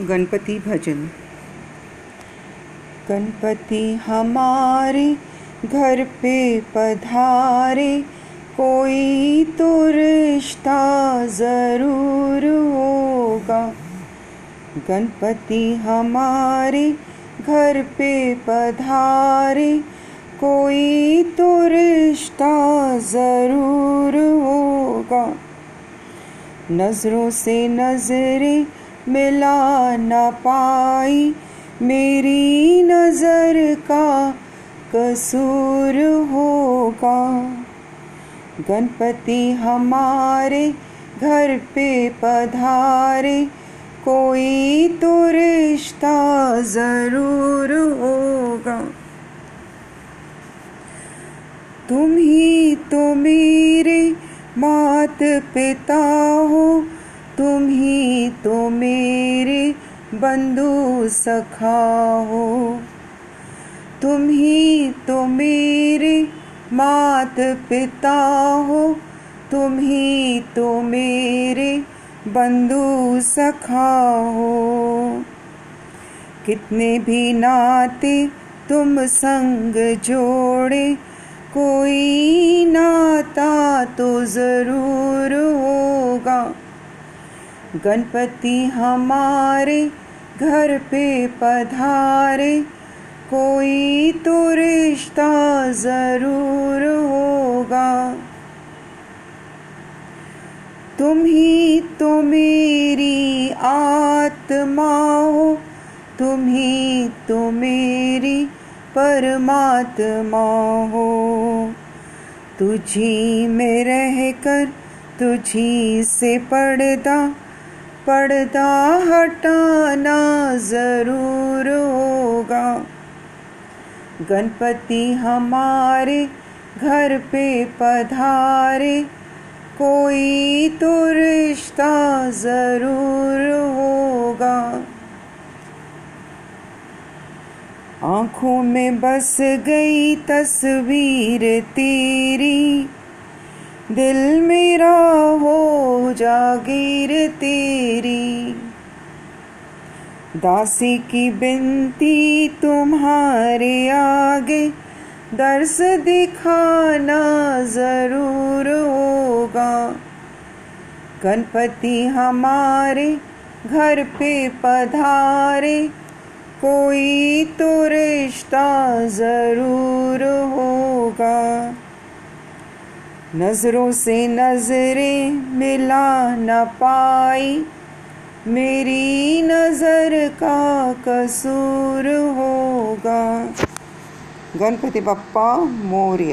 गणपति भजन। गणपति हमारे घर पे पधारे, कोई तो रिश्ता ज़रूर होगा। गणपति हमारे घर पे पधारे, कोई तो रिश्ता ज़रूर होगा। नज़रों से नज़रें मिला न पाई। मेरी नज़र का कसूर होगा। गणपति हमारे घर पे पधारे। कोई तो रिश्ता ज़रूर होगा। तुम ही तो मेरे मात पिता हो। तुम ही तो मेरे बंधु सखा हो। तुम ही तो मेरे मात पिता हो। तुम ही तो मेरे बंधु सखा हो। कितने भी नाते तुम संग जोड़े, कोई नाता तो ज़रूर होगा। गणपति हमारे घर पे पधारे। कोई तो रिश्ता ज़रूर होगा। तुम ही तो मेरी आत्मा हो तुम ही तो मेरी परमात्मा हो तुझी में रहकर तुझी से पढ़ता पर्दा हटाना ज़रूर होगा। गणपति हमारे घर पे पधारे, कोई तो रिश्ता ज़रूर होगा। आँखों में बस गई तस्वीर तेरी, दिल मेरा हो जागीर तेरी। दासी की बिनती तुम्हारे आगे, दर्श दिखाना ज़रूर होगा। गणपति हमारे घर पे पधारे, कोई तो रिश्ता ज़रूर होगा। नज़रों से नज़रें मिला न पाई मेरी नज़र का कसूर होगा। गणपति बप्पा मोरिया।